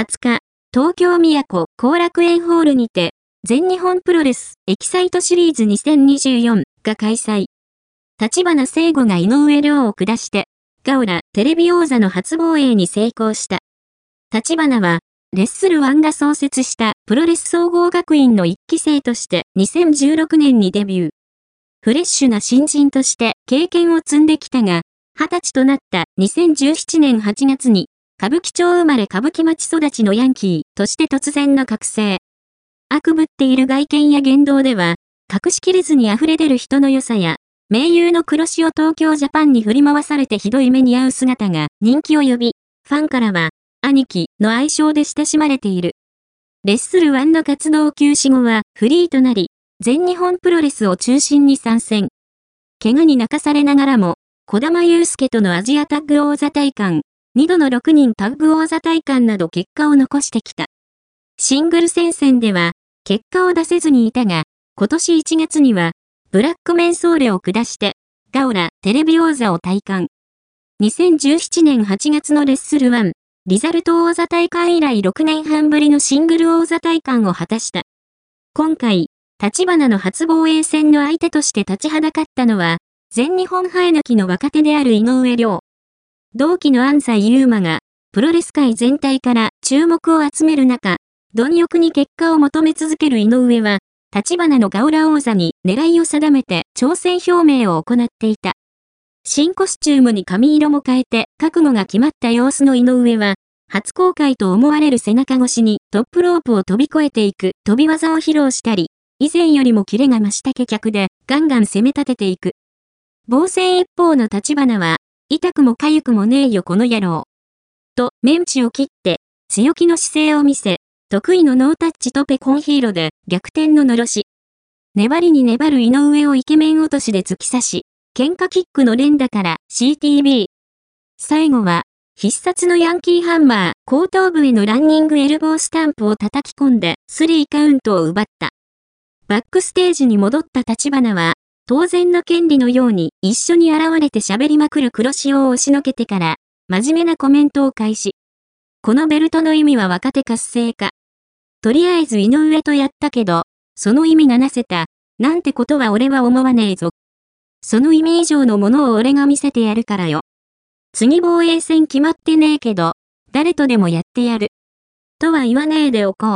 20日、東京都後楽園ホールにて、全日本プロレスエキサイトシリーズ2024が開催。立花聖吾が井上亮を下して、ガオラテレビ王座の初防衛に成功した。立花は、レッスル1が創設したプロレス総合学院の一期生として2016年にデビュー。フレッシュな新人として経験を積んできたが、20歳となった2017年8月に、歌舞伎町生まれ歌舞伎町育ちのヤンキーとして突然の覚醒。悪ぶっている外見や言動では、隠しきれずに溢れ出る人の良さや、名優の黒潮東京ジャパンに振り回されてひどい目に遭う姿が人気を呼び、ファンからは、兄貴の愛称で親しまれている。レッスル1の活動休止後はフリーとなり、全日本プロレスを中心に参戦。怪我に泣かされながらも、小玉祐介とのアジアタッグ王座大会、2度の6人タッグ王座大会など結果を残してきた。シングル戦線では、結果を出せずにいたが、今年1月には、ブラックメンソーレを下して、ガオラテレビ王座を体感。2017年8月のレッスル1、リザルト王座大会以来6年半ぶりのシングル王座大会を果たした。今回、立花の初防衛戦の相手として立ちはだかったのは、全日本生え抜きの若手である井上亮。同期の安西優馬が、プロレス界全体から注目を集める中、貪欲に結果を求め続ける井上は、立花のガウラ王座に狙いを定めて挑戦表明を行っていた。新コスチュームに髪色も変えて覚悟が決まった様子の井上は、初公開と思われる背中越しにトップロープを飛び越えていく飛び技を披露したり、以前よりもキレが増した客客でガンガン攻め立てていく。防戦一方の立花は、痛くも痒くもねえよこの野郎。と、メンチを切って、強気の姿勢を見せ、得意のノータッチとペコンヒーロで逆転ののろし。粘りに粘る井上をイケメン落としで突き刺し、喧嘩キックの連打から CTB。最後は、必殺のヤンキーハンマー、後頭部へのランニングエルボースタンプを叩き込んで、スリーカウントを奪った。バックステージに戻った立花は、当然の権利のように一緒に現れて喋りまくる黒潮を押しのけてから、真面目なコメントを開始。このベルトの意味は若手活性化。とりあえず井上とやったけど、その意味がなせた、なんてことは俺は思わねえぞ。その意味以上のものを俺が見せてやるからよ。次防衛戦決まってねえけど、誰とでもやってやる。とは言わねえでおこう。